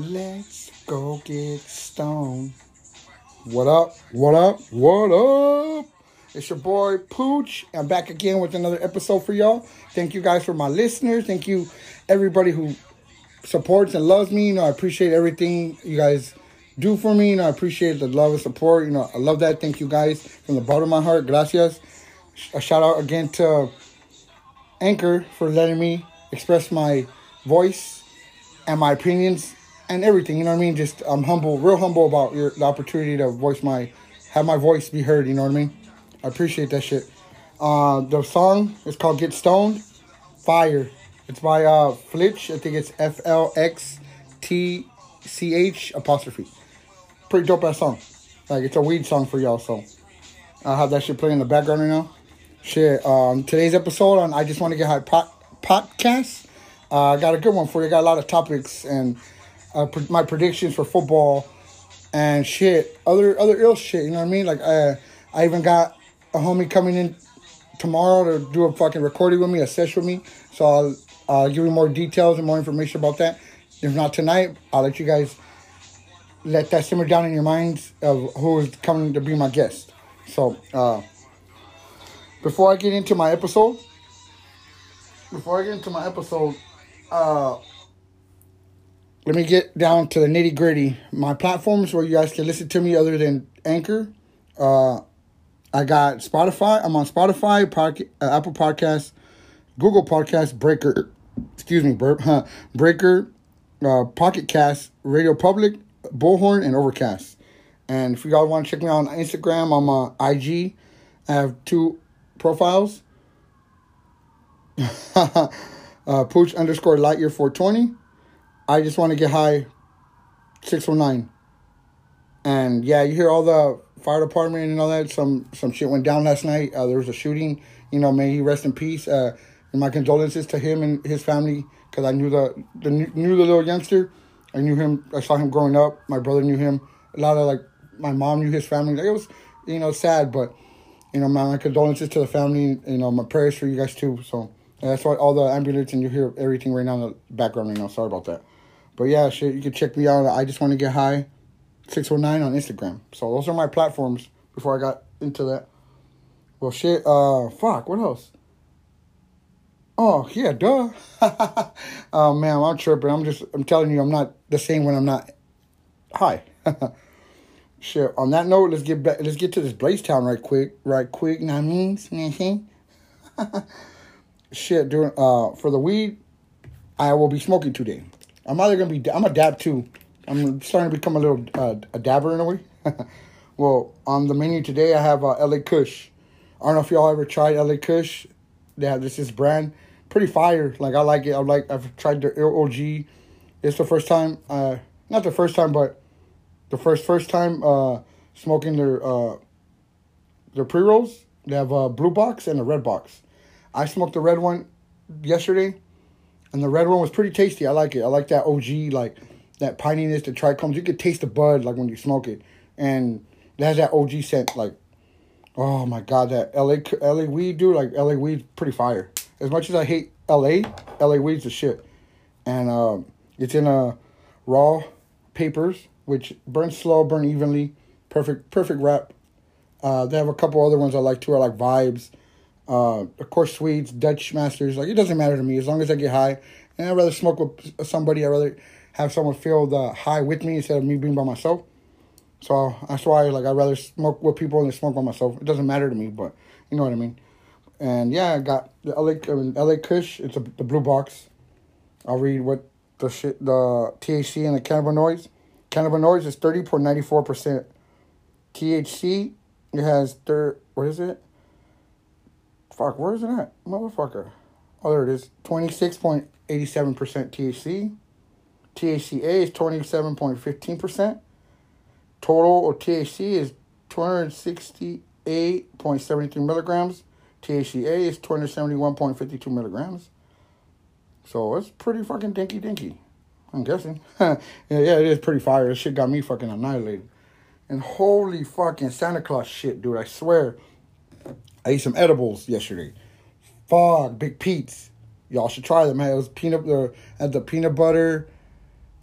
Let's go get stoned. What up? What up? What up? It's your boy Pooch. I'm back again with another episode for y'all. Thank you guys for my listeners. Thank you everybody who supports and loves me. You know, I appreciate everything you guys do for me. You know, I appreciate the love and support. You know, I love that. Thank you guys from the bottom of my heart. Gracias. A shout out again to Anchor for letting me express my voice and my opinions and everything. You know what I mean? Just I'm humble, real humble about your the opportunity to voice my have my voice be heard. You know what I mean? I appreciate that shit. Uh, the song is called "Get Stoned." Fire. It's by uh Flitch. I think it's F L X T C H apostrophe. Pretty dope ass song. Like it's a weed song for y'all. So I'll have that shit playing in the background right now. Shit. Um, today's episode on I just want to get high pot podcast. Uh, I got a good one for you. Got a lot of topics and uh, pre- my predictions for football and shit. Other other ill shit. You know what I mean? Like uh, I even got a homie coming in tomorrow to do a fucking recording with me, a session with me. So I'll give you more details and more information about that. If not tonight, I'll let you guys let that simmer down in your minds of who is coming to be my guest. So uh, before I get into my episode, before I get into my episode, uh, let me get down to the nitty gritty. My platforms where you guys can listen to me other than Anchor. Uh, I got Spotify. I'm on Spotify, Podca- uh, Apple Podcasts, Google Podcasts, Breaker. Excuse me, burp. Huh, Breaker, uh, Pocket Cast, Radio Public, Bullhorn, and Overcast. And if you guys want to check me out on Instagram, I'm on IG. I have two profiles. uh, Pooch underscore Lightyear 420. I just want to get high 609. And yeah, you hear all the fire department and all that. Some some shit went down last night. Uh, there was a shooting. You know, may he rest in peace. Uh, and my condolences to him and his family because I knew the, the knew the little youngster. I knew him. I saw him growing up. My brother knew him. A lot of like my mom knew his family. Like, it was you know sad, but you know my, my condolences to the family. You know my prayers for you guys too. So that's why all the ambulance and you hear everything right now in the background right now. Sorry about that. But yeah, shit, you can check me out. I just want to get high. 609 on Instagram. So those are my platforms before I got into that. Well, shit, uh, fuck, what else? Oh, yeah, duh. oh, man, I'm tripping. I'm just, I'm telling you, I'm not the same when I'm not high. shit, on that note, let's get back, let's get to this Blaze Town right quick, right quick, know what I mean? Mm-hmm. shit, during, uh, for the weed, I will be smoking today. I'm either gonna be, I'm a dab too. I'm starting to become a little uh, a dabber in a way. well, on the menu today, I have uh, LA Kush. I don't know if y'all ever tried LA Kush. They have this this brand, pretty fire. Like I like it. I like. I've tried their OG. It's the first time. Uh, not the first time, but the first first time uh, smoking their uh, their pre rolls. They have a blue box and a red box. I smoked the red one yesterday, and the red one was pretty tasty. I like it. I like that OG like that pininess, the trichomes. You could taste the bud like when you smoke it, and it has that OG scent. Like, oh my god, that LA LA weed, dude. Like LA weed's pretty fire. As much as I hate LA, LA weed's the shit, and um, it's in a raw papers, which burn slow, burn evenly, perfect perfect wrap. Uh, they have a couple other ones I like too. I like vibes. Uh, of course, Swedes, Dutch Masters. Like it doesn't matter to me as long as I get high. And I'd rather smoke with somebody. I'd rather have someone feel the high with me instead of me being by myself. So that's why like I'd rather smoke with people than smoke by myself. It doesn't matter to me, but you know what I mean. And yeah, I got the LA I mean, LA Kush. It's a, the blue box. I'll read what the shit the THC and the cannabinoids. Cannabinoids is thirty point ninety four percent. THC it has third. What is it? Fuck, where is it at, motherfucker? Oh, there it is. Twenty six point eighty seven percent THC. THCA is 27.15%. Total of THC is 268.73 milligrams. THCA is 271.52 milligrams. So it's pretty fucking dinky dinky. I'm guessing. yeah, yeah, it is pretty fire. This shit got me fucking annihilated. And holy fucking Santa Claus shit, dude. I swear. I ate some edibles yesterday. Fuck, Big Pete's. Y'all should try them. Man. It was peanut, uh, had the peanut butter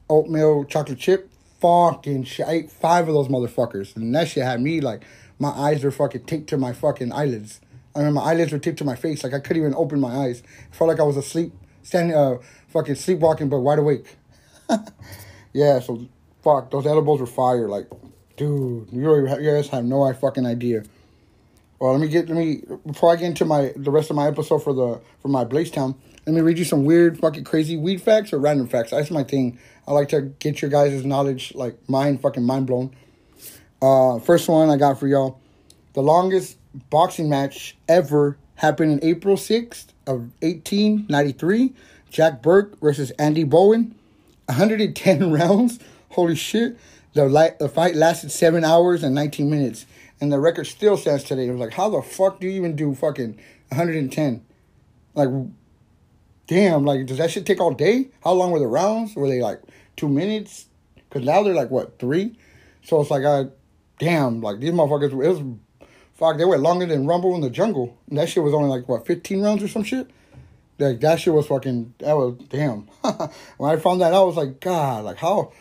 oatmeal chocolate chip. Fucking shit. I ate five of those motherfuckers. And that shit had me like, my eyes were fucking taped to my fucking eyelids. I mean, my eyelids were taped to my face. Like, I couldn't even open my eyes. It felt like I was asleep, standing, uh, fucking sleepwalking, but wide awake. yeah, so, fuck, those edibles were fire. Like, dude, you guys have no fucking idea. Well, let me get, let me, before I get into my, the rest of my episode for the, for my Blaze Town, let me read you some weird, fucking crazy weed facts or random facts. That's my thing. I like to get your guys' knowledge, like mind, fucking mind blown. Uh, first one I got for y'all. The longest boxing match ever happened in April 6th of 1893. Jack Burke versus Andy Bowen. 110 rounds. Holy shit. The, light, the fight lasted 7 hours and 19 minutes. And the record still stands today. It was like, how the fuck do you even do fucking 110? Like, damn, like, does that shit take all day? How long were the rounds? Were they like two minutes? Because now they're like, what, three? So it's like, I, damn, like, these motherfuckers, it was, fuck, they went longer than Rumble in the Jungle. And that shit was only like, what, 15 rounds or some shit? Like, that shit was fucking, that was, damn. when I found that out, I was like, God, like, how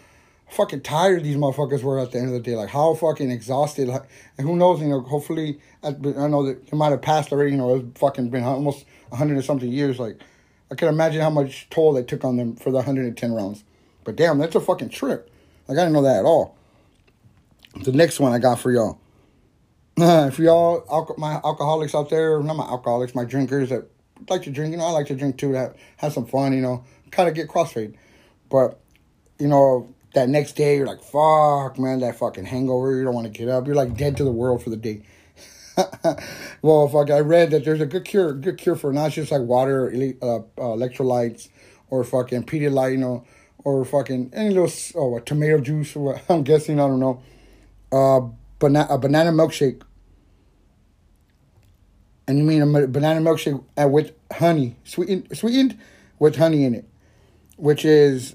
fucking tired these motherfuckers were at the end of the day. Like, how fucking exhausted. Like, and who knows, you know, hopefully, I, I know that it might have passed already, you know, it's fucking been almost 100 and something years, like, I can imagine how much toll they took on them for the 110 rounds. But damn, that's a fucking trip. Like, I didn't know that at all. The next one I got for y'all. If y'all, alco- my alcoholics out there, not my alcoholics, my drinkers that like to drink, you know, I like to drink too, that have some fun, you know, kind of get crossfade. But, you know, that next day, you're like, fuck, man, that fucking hangover, you don't want to get up. You're like dead to the world for the day. well, fuck, I read that there's a good cure, good cure for just like water, uh, uh, electrolytes, or fucking Pedialyte, you know, or fucking any little oh, tomato juice, or what, I'm guessing, I don't know. Uh, banana, a banana milkshake. And you mean a banana milkshake with honey, sweetened, sweetened with honey in it, which is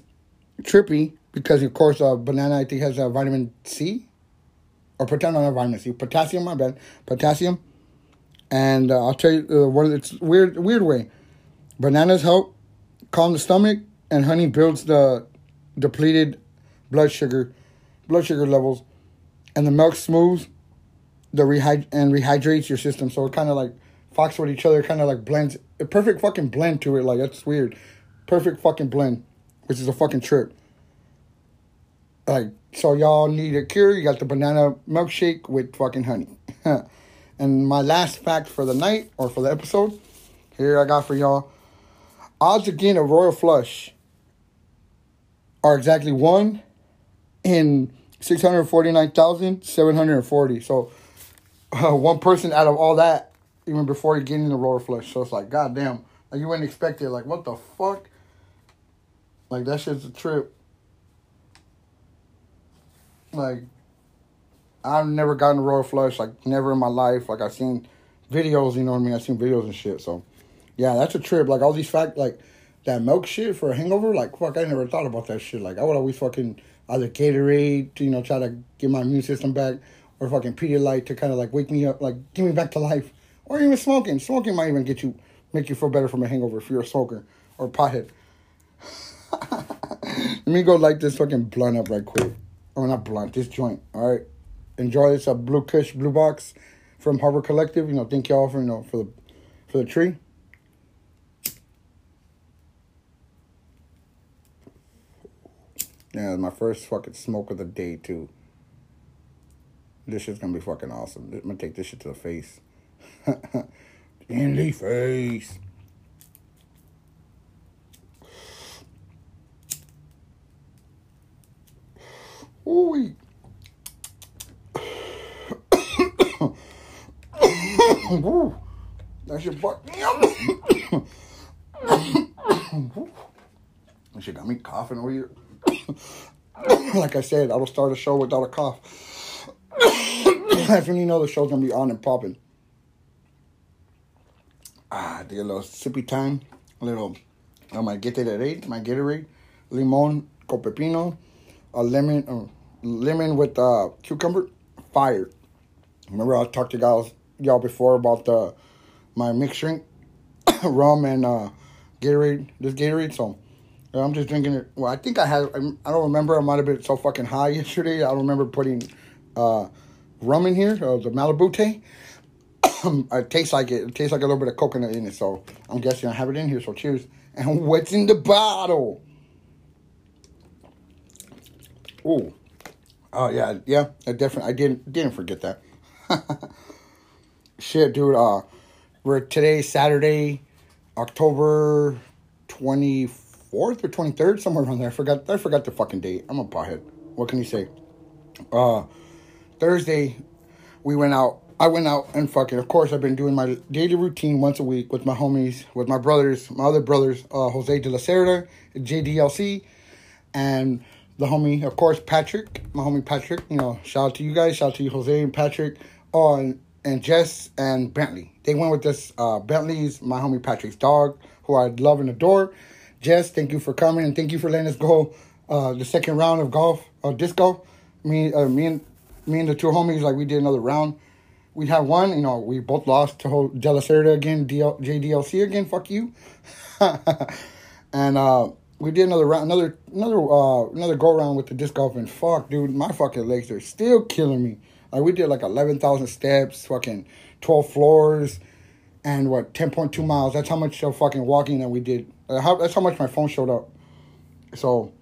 trippy because of course uh, banana I think has a uh, vitamin C or potassium, not vitamin C, potassium, my bad, potassium. And uh, I'll tell you uh, what it's weird, weird way. Bananas help calm the stomach, and honey builds the depleted blood sugar, blood sugar levels, and the milk smooths the rehyd and rehydrates your system. So it kind of like fucks with each other, kind of like blends a perfect fucking blend to it. Like that's weird, perfect fucking blend, which is a fucking trip. Like so y'all need a cure. You got the banana milkshake with fucking honey. and my last fact for the night or for the episode, here I got for y'all. Odds again a royal flush are exactly one in 649,740. So uh, one person out of all that, even before you get in the royal flush. So it's like, goddamn. Like you wouldn't expect it. Like, what the fuck? Like that shit's a trip. Like, I've never gotten a royal flush. Like, never in my life. Like, I've seen videos. You know what I mean? I've seen videos and shit. So, yeah, that's a trip. Like all these fact, like that milk shit for a hangover. Like, fuck, I never thought about that shit. Like, I would always fucking either Gatorade to you know try to get my immune system back, or fucking Pedialyte to kind of like wake me up, like give me back to life, or even smoking. Smoking might even get you make you feel better from a hangover if you're a smoker or pothead. Let me go light this fucking blunt up right quick. Oh, not blunt, this joint. All right, enjoy this uh, blue Kush blue box from Harbor Collective. You know, thank y'all for you know for the for the tree. Yeah, my first fucking smoke of the day too. This shit's gonna be fucking awesome. I'm gonna take this shit to the face. In the face. Ooh. Ooh. That shit fuck me up. that shit got me coughing over here. like I said, I will start a show without a cough. That's you know the show's gonna be on and popping. Ah, do a little sippy time, a little. I might get it at eight. My Gatorade, limon con pepino, a lemon, uh, lemon with uh, cucumber, fire. Remember I talked to y'all y'all before about the my mixed drink, rum and uh, Gatorade. This Gatorade, so I'm just drinking it. Well, I think I had. I don't remember. I might have been so fucking high yesterday. I don't remember putting uh, rum in here. Uh, the Malibu tea. it tastes like it. It tastes like a little bit of coconut in it. So I'm guessing I have it in here. So cheers. And what's in the bottle? Oh, oh yeah, yeah. I definitely. I didn't didn't forget that. Shit, dude. Uh, we're today Saturday, October twenty fourth or twenty third, somewhere around there. I forgot. I forgot the fucking date. I'm a pothead. What can you say? Uh, Thursday, we went out. I went out and fucking. Of course, I've been doing my daily routine once a week with my homies, with my brothers, my other brothers, uh, Jose de la Cerda, JDLC, and the homie, of course, Patrick, my homie Patrick. You know, shout out to you guys. Shout out to you, Jose and Patrick. Oh, and, Jess and Bentley. They went with this. Uh, Bentley's my homie Patrick's dog, who I love and adore. Jess, thank you for coming and thank you for letting us go uh, the second round of golf, uh, disco. Me, uh, me and me and the two homies, like we did another round. We had one, you know, we both lost to De La Cerda again, DL, JDLC again. Fuck you. and uh, we did another round, another another uh, another go around with the disc golf, and fuck, dude, my fucking legs are still killing me. Like we did like eleven thousand steps, fucking twelve floors, and what ten point two miles. That's how much of fucking walking that we did uh, how, that's how much my phone showed up. So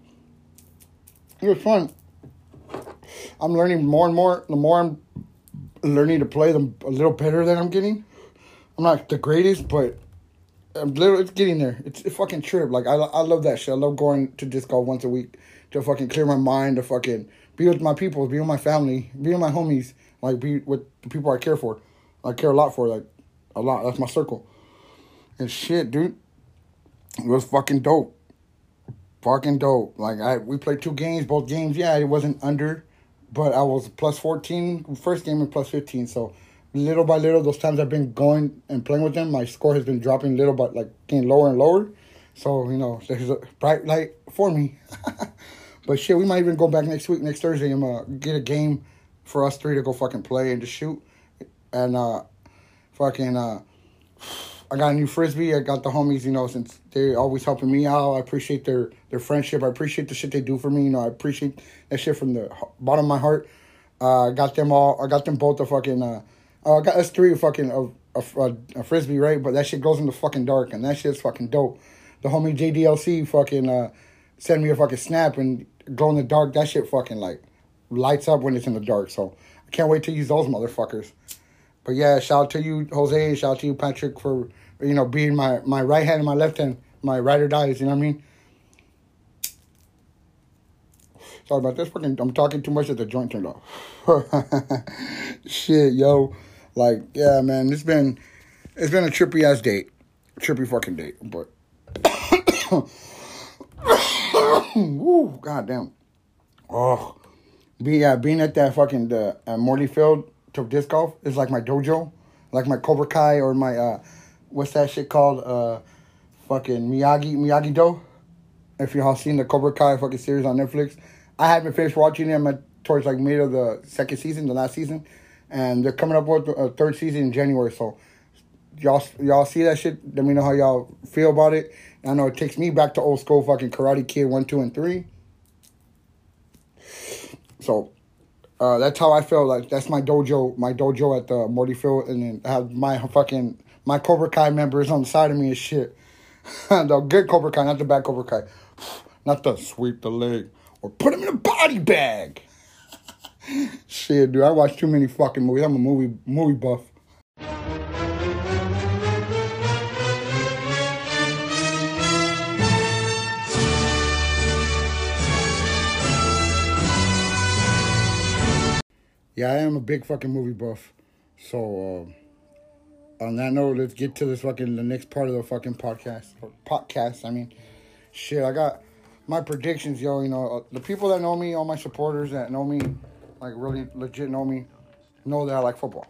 it was fun. I'm learning more and more. The more I'm learning to play, the a little better that I'm getting. I'm not the greatest, but I'm literally it's getting there. It's a fucking trip. Like I, I love that shit. I love going to disco once a week to fucking clear my mind, to fucking be with my people, be with my family, be with my homies, like be with the people I care for. I care a lot for, like a lot. That's my circle. And shit, dude. It was fucking dope. Fucking dope. Like I we played two games, both games, yeah, it wasn't under, but I was plus 14 first game and plus 15. So little by little those times I've been going and playing with them, my score has been dropping little but like getting lower and lower. So, you know, there's a bright light for me. but shit, we might even go back next week, next Thursday, and uh, get a game for us three to go fucking play and just shoot. And uh fucking uh I got a new frisbee. I got the homies, you know, since they're always helping me out. I appreciate their their friendship. I appreciate the shit they do for me. You know, I appreciate that shit from the bottom of my heart. Uh, I got them all. I got them both the fucking. Uh, uh I got us three fucking a, a, a, frisbee, right? But that shit goes in the fucking dark, and that shit's fucking dope. The homie JDLC fucking uh, sent me a fucking snap and glow in the dark. That shit fucking like lights up when it's in the dark. So I can't wait to use those motherfuckers. But yeah, shout out to you, Jose. Shout out to you, Patrick, for you know being my my right hand and my left hand, my ride or dies. You know what I mean? Sorry about this. Fucking, I'm talking too much at the joint turned off. Shit, yo, like yeah, man. It's been it's been a trippy ass date, trippy fucking date. But woo, goddamn. Oh, be yeah, being at that fucking the uh, Morley Field to disc golf is like my dojo, like my Cobra Kai or my uh, what's that shit called? Uh, fucking Miyagi Miyagi Do. If y'all seen the Cobra Kai fucking series on Netflix, I haven't finished watching them at, towards like mid of the second season, the last season, and they're coming up with a third season in January. So y'all y'all see that shit? Let me know how y'all feel about it. I know it takes me back to old school fucking Karate Kid one, two, and three. So uh, that's how I feel. Like that's my dojo, my dojo at the Morley Field, and then I have my fucking my Cobra Kai members on the side of me and shit. the good Cobra Kai, not the bad Cobra Kai, not the sweep the leg or put him in a body bag. Shit, dude, I watch too many fucking movies. I'm a movie movie buff. yeah, I am a big fucking movie buff. So, uh, on that note, let's get to this fucking the next part of the fucking podcast. podcast, I mean, shit, I got my predictions, yo. You know, uh, the people that know me, all my supporters that know me, like really legit know me, know that I like football.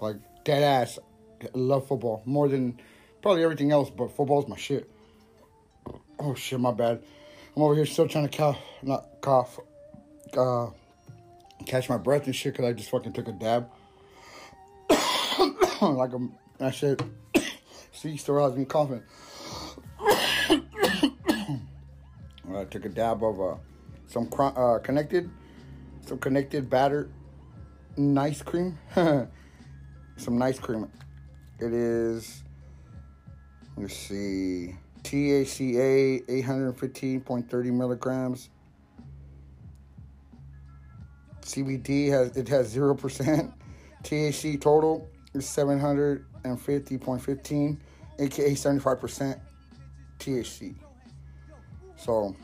Like dead ass, love football more than probably everything else. But football's my shit. Oh shit, my bad. I'm over here still trying to cough, not cough. Uh, catch my breath and shit because I just fucking took a dab. like a, that shit. See, still has me coughing. I took a dab of uh, some uh, connected, some connected batter, nice cream, some nice cream. It is. Let's see. THCA 815.30 milligrams. CBD has it has zero percent. THC total is 750.15, aka 75% THC. So,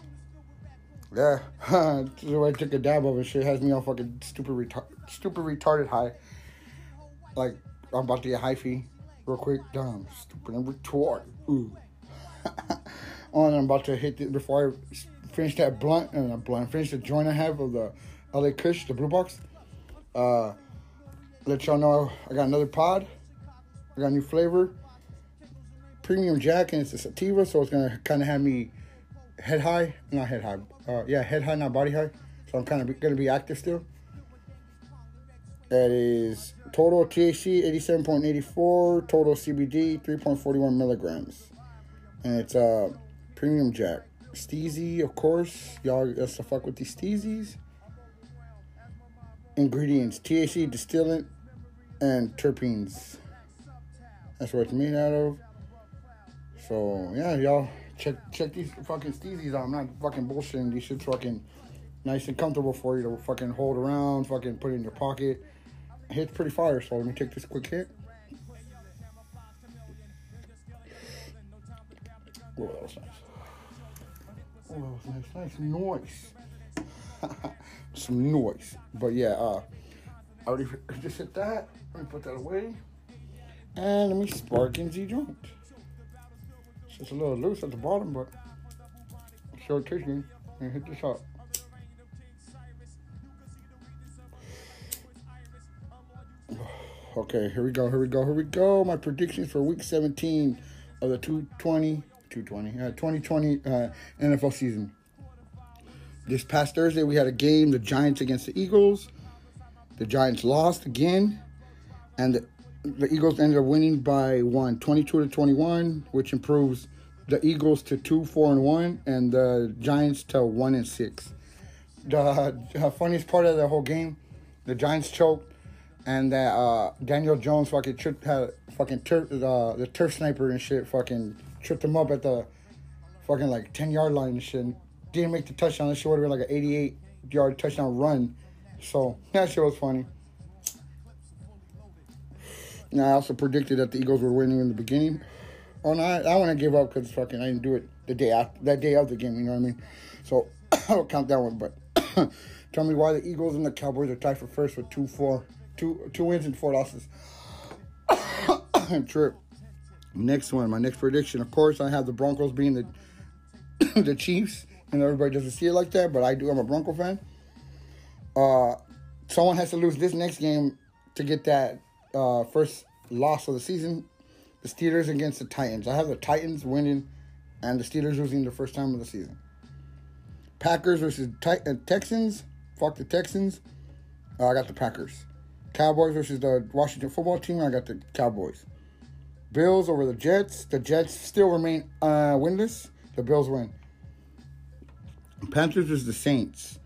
yeah, so I took a dab of it. Shit has me all fucking stupid, retar- stupid, retarded high. Like I'm about to get hyphy real quick. Dumb, stupid, and retarded. Ooh. oh, and I'm about to hit it before I finish that blunt and a blunt. Finish the joint I have of the LA Kush, the blue box. Uh, let y'all know I got another pod. I got a new flavor. Premium Jack, and it's a sativa, so it's gonna kind of have me head high, not head high. Uh, yeah, head high, not body high. So I'm kind of gonna be active still. That is total THC 87.84, total CBD 3.41 milligrams, and it's uh premium Jack. Steezy, of course. Y'all got to fuck with these Steezies. Ingredients THC distillant and terpenes. That's what it's made out of. So yeah, y'all check check these fucking steezies out. I'm not fucking bullshitting. These shit's fucking nice and comfortable for you to fucking hold around, fucking put it in your pocket. It hits pretty fire. So let me take this quick hit. Oh, that was nice. Oh, that was nice, nice noise. Some noise. But yeah, uh, I already just hit that. Let me put that away. And let me spark in Z joint. It's a little loose at the bottom, but sure it. And hit this up. Okay, here we go, here we go, here we go. My predictions for week 17 of the 220, 220, uh, 2020 uh, NFL season. This past Thursday, we had a game, the Giants against the Eagles. The Giants lost again, and the, the Eagles ended up winning by one, 22 to 21, which improves the Eagles to 2 4 and 1, and the Giants to 1 and 6. The, the funniest part of the whole game, the Giants choked, and that uh, Daniel Jones fucking tripped, had fucking tur- uh, the turf sniper and shit fucking tripped him up at the fucking like 10 yard line and shit. Didn't make the touchdown. This shit would have been like an 88 yard touchdown run. So that shit was funny. And I also predicted that the Eagles were winning in the beginning. Oh no, I, I want to give up because fucking I didn't do it the day after that day of the game. You know what I mean? So I don't count that one. But tell me why the Eagles and the Cowboys are tied for first with two four two two wins and four losses. Trip. Next one, my next prediction. Of course, I have the Broncos being the the Chiefs, and everybody doesn't see it like that, but I do. I'm a Bronco fan. Uh, someone has to lose this next game to get that uh, first loss of the season. The Steelers against the Titans. I have the Titans winning, and the Steelers losing the first time of the season. Packers versus uh, Texans. Fuck the Texans. Uh, I got the Packers. Cowboys versus the Washington football team. I got the Cowboys. Bills over the Jets. The Jets still remain uh, winless. The Bills win. Panthers versus the Saints.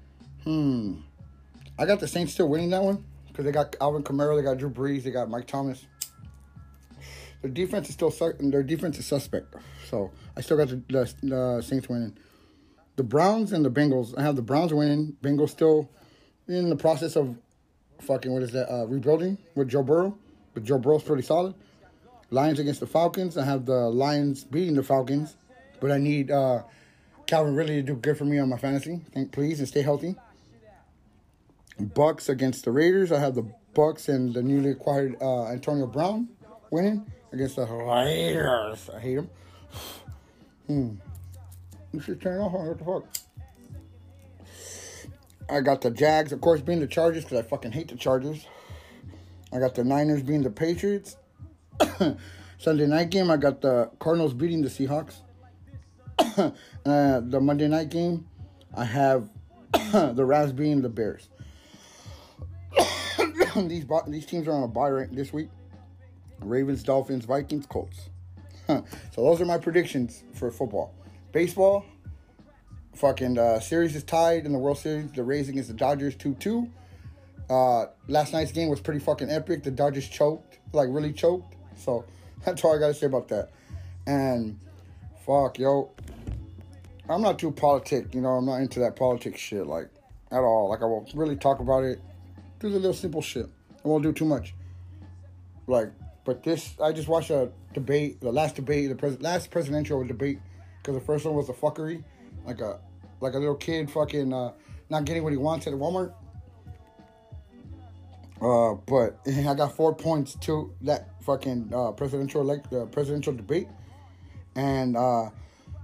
Hmm. I got the Saints still winning that one because they got Alvin Kamara, they got Drew Brees, they got Mike Thomas. Their defense is still su- their defense is suspect. So I still got the, the, the Saints winning. The Browns and the Bengals. I have the Browns winning. Bengals still in the process of fucking what is that uh, rebuilding with Joe Burrow. But Joe Burrow's pretty solid. Lions against the Falcons. I have the Lions beating the Falcons, but I need uh, Calvin Ridley to do good for me on my fantasy. Please and stay healthy. Bucs against the Raiders. I have the Bucs and the newly acquired uh, Antonio Brown winning against the Raiders. I hate them. Hmm. You should turn it off. What the fuck? I got the Jags, of course, being the Chargers because I fucking hate the Chargers. I got the Niners being the Patriots. Sunday night game, I got the Cardinals beating the Seahawks. uh, the Monday night game, I have the Rams beating the Bears. these these teams are on a bye right this week. Ravens, Dolphins, Vikings, Colts. so those are my predictions for football. Baseball, fucking uh, series is tied in the World Series. The Rays against the Dodgers 2 2. Uh, last night's game was pretty fucking epic. The Dodgers choked, like really choked. So that's all I gotta say about that. And fuck, yo, I'm not too politic. You know, I'm not into that politics shit like at all. Like I won't really talk about it. Do the little simple shit. I won't do too much. Like, but this, I just watched a debate, the last debate, the pres- last presidential debate, because the first one was a fuckery, like a like a little kid fucking uh, not getting what he wants at Walmart. Uh, but I got four points to that fucking uh, presidential elect uh, presidential debate, and uh,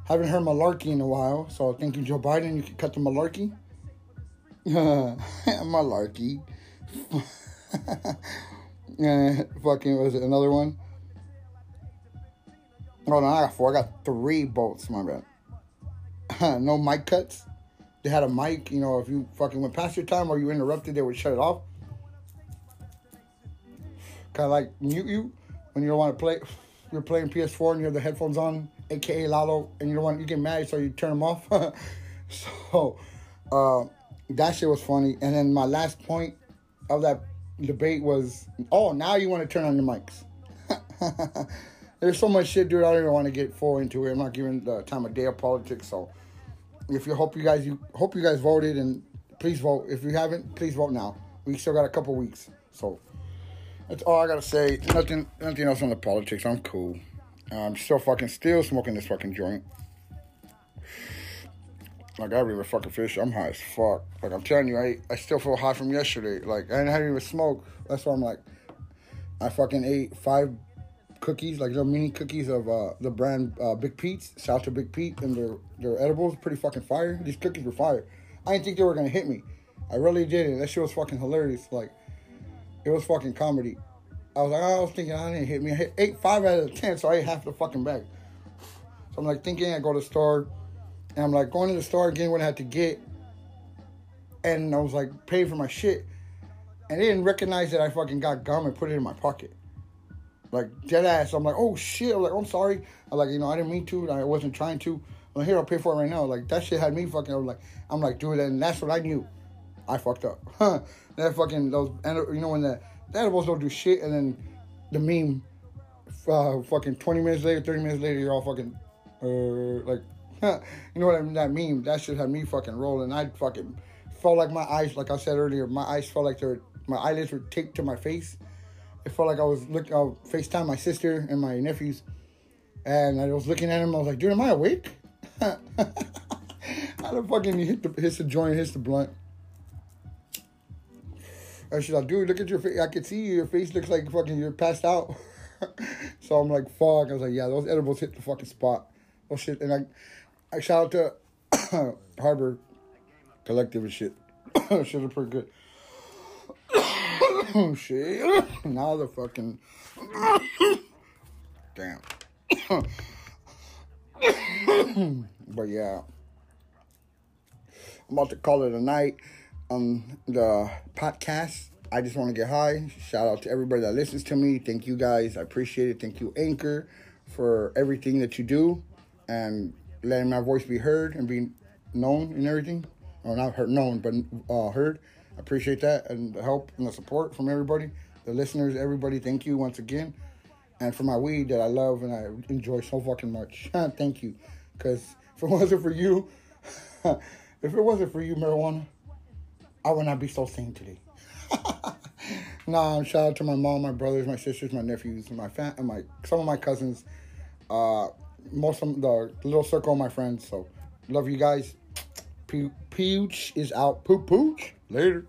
haven't heard malarkey in a while. So thank you, Joe Biden. You can cut the malarkey. malarkey. yeah, fucking was it another one? Oh no, I got four. I got three bolts, my bad. no mic cuts. They had a mic, you know, if you fucking went past your time or you interrupted, they would shut it off. Kind of like mute you when you don't want to play. You're playing PS4 and you have the headphones on, aka Lalo, and you don't want you get mad, so you turn them off. so uh, that shit was funny. And then my last point of that debate was, oh, now you want to turn on your mics. There's so much shit, dude. I don't even want to get full into it. I'm not giving the time of day of politics. So, if you hope you guys you hope you guys voted and please vote. If you haven't, please vote now. We still got a couple weeks. So that's all I gotta say. Nothing nothing else on the politics. I'm cool. I'm still fucking still smoking this fucking joint. Like I really fucking fish. I'm high as fuck. Like I'm telling you, I I still feel high from yesterday. Like I didn't even smoke. That's why I'm like, I fucking ate five cookies, like little mini cookies of uh, the brand uh, Big Pete's, Shout to Big Pete, and their their edibles pretty fucking fire. These cookies were fire. I didn't think they were gonna hit me. I really didn't. That shit was fucking hilarious. Like it was fucking comedy. I was like, I was thinking I didn't hit me. I hit ate five out of ten, so I ate half the fucking bag. So I'm like thinking I go to the store, and I'm like going to the store getting what I had to get, and I was like paying for my shit, and they didn't recognize that I fucking got gum and put it in my pocket. Like dead ass. I'm like, oh shit. I'm like, I'm sorry. I'm like, you know, I didn't mean to. I wasn't trying to. I'm like, here, I'll pay for it right now. Like that shit had me fucking. I'm like, I'm like, dude, and that's what I knew. I fucked up. Huh. That fucking those. You know when the, the edibles don't do shit, and then the meme. Uh, fucking 20 minutes later, 30 minutes later, you're all fucking, uh, like, you know what I mean? That meme, that shit had me fucking rolling. I fucking felt like my eyes, like I said earlier, my eyes felt like they're, my eyelids were taped to my face it felt like I was looking, I FaceTime my sister and my nephews, and I was looking at him. I was like, dude, am I awake? I don't fucking hit the hit the joint, hits the blunt. And she's like, dude, look at your face. I can see you. Your face looks like fucking you're passed out. so I'm like, fuck. I was like, yeah, those edibles hit the fucking spot. Oh shit. And I, I shout out to Harbor Collective and shit. shit are pretty good. Oh shit. now the fucking damn. but yeah. I'm about to call it a night on the podcast. I just want to get high. Shout out to everybody that listens to me. Thank you guys. I appreciate it. Thank you, Anchor, for everything that you do and letting my voice be heard and be known and everything. Or not heard, known, but uh, heard. I appreciate that and the help and the support from everybody, the listeners, everybody. Thank you once again. And for my weed that I love and I enjoy so fucking much. Thank you. Because if it wasn't for you, if it wasn't for you, marijuana, I would not be so sane today. nah, shout out to my mom, my brothers, my sisters, my nephews, my fam- and my some of my cousins. Uh, most of the little circle of my friends. So, love you guys. Pooch is out. Poop pooch. Later.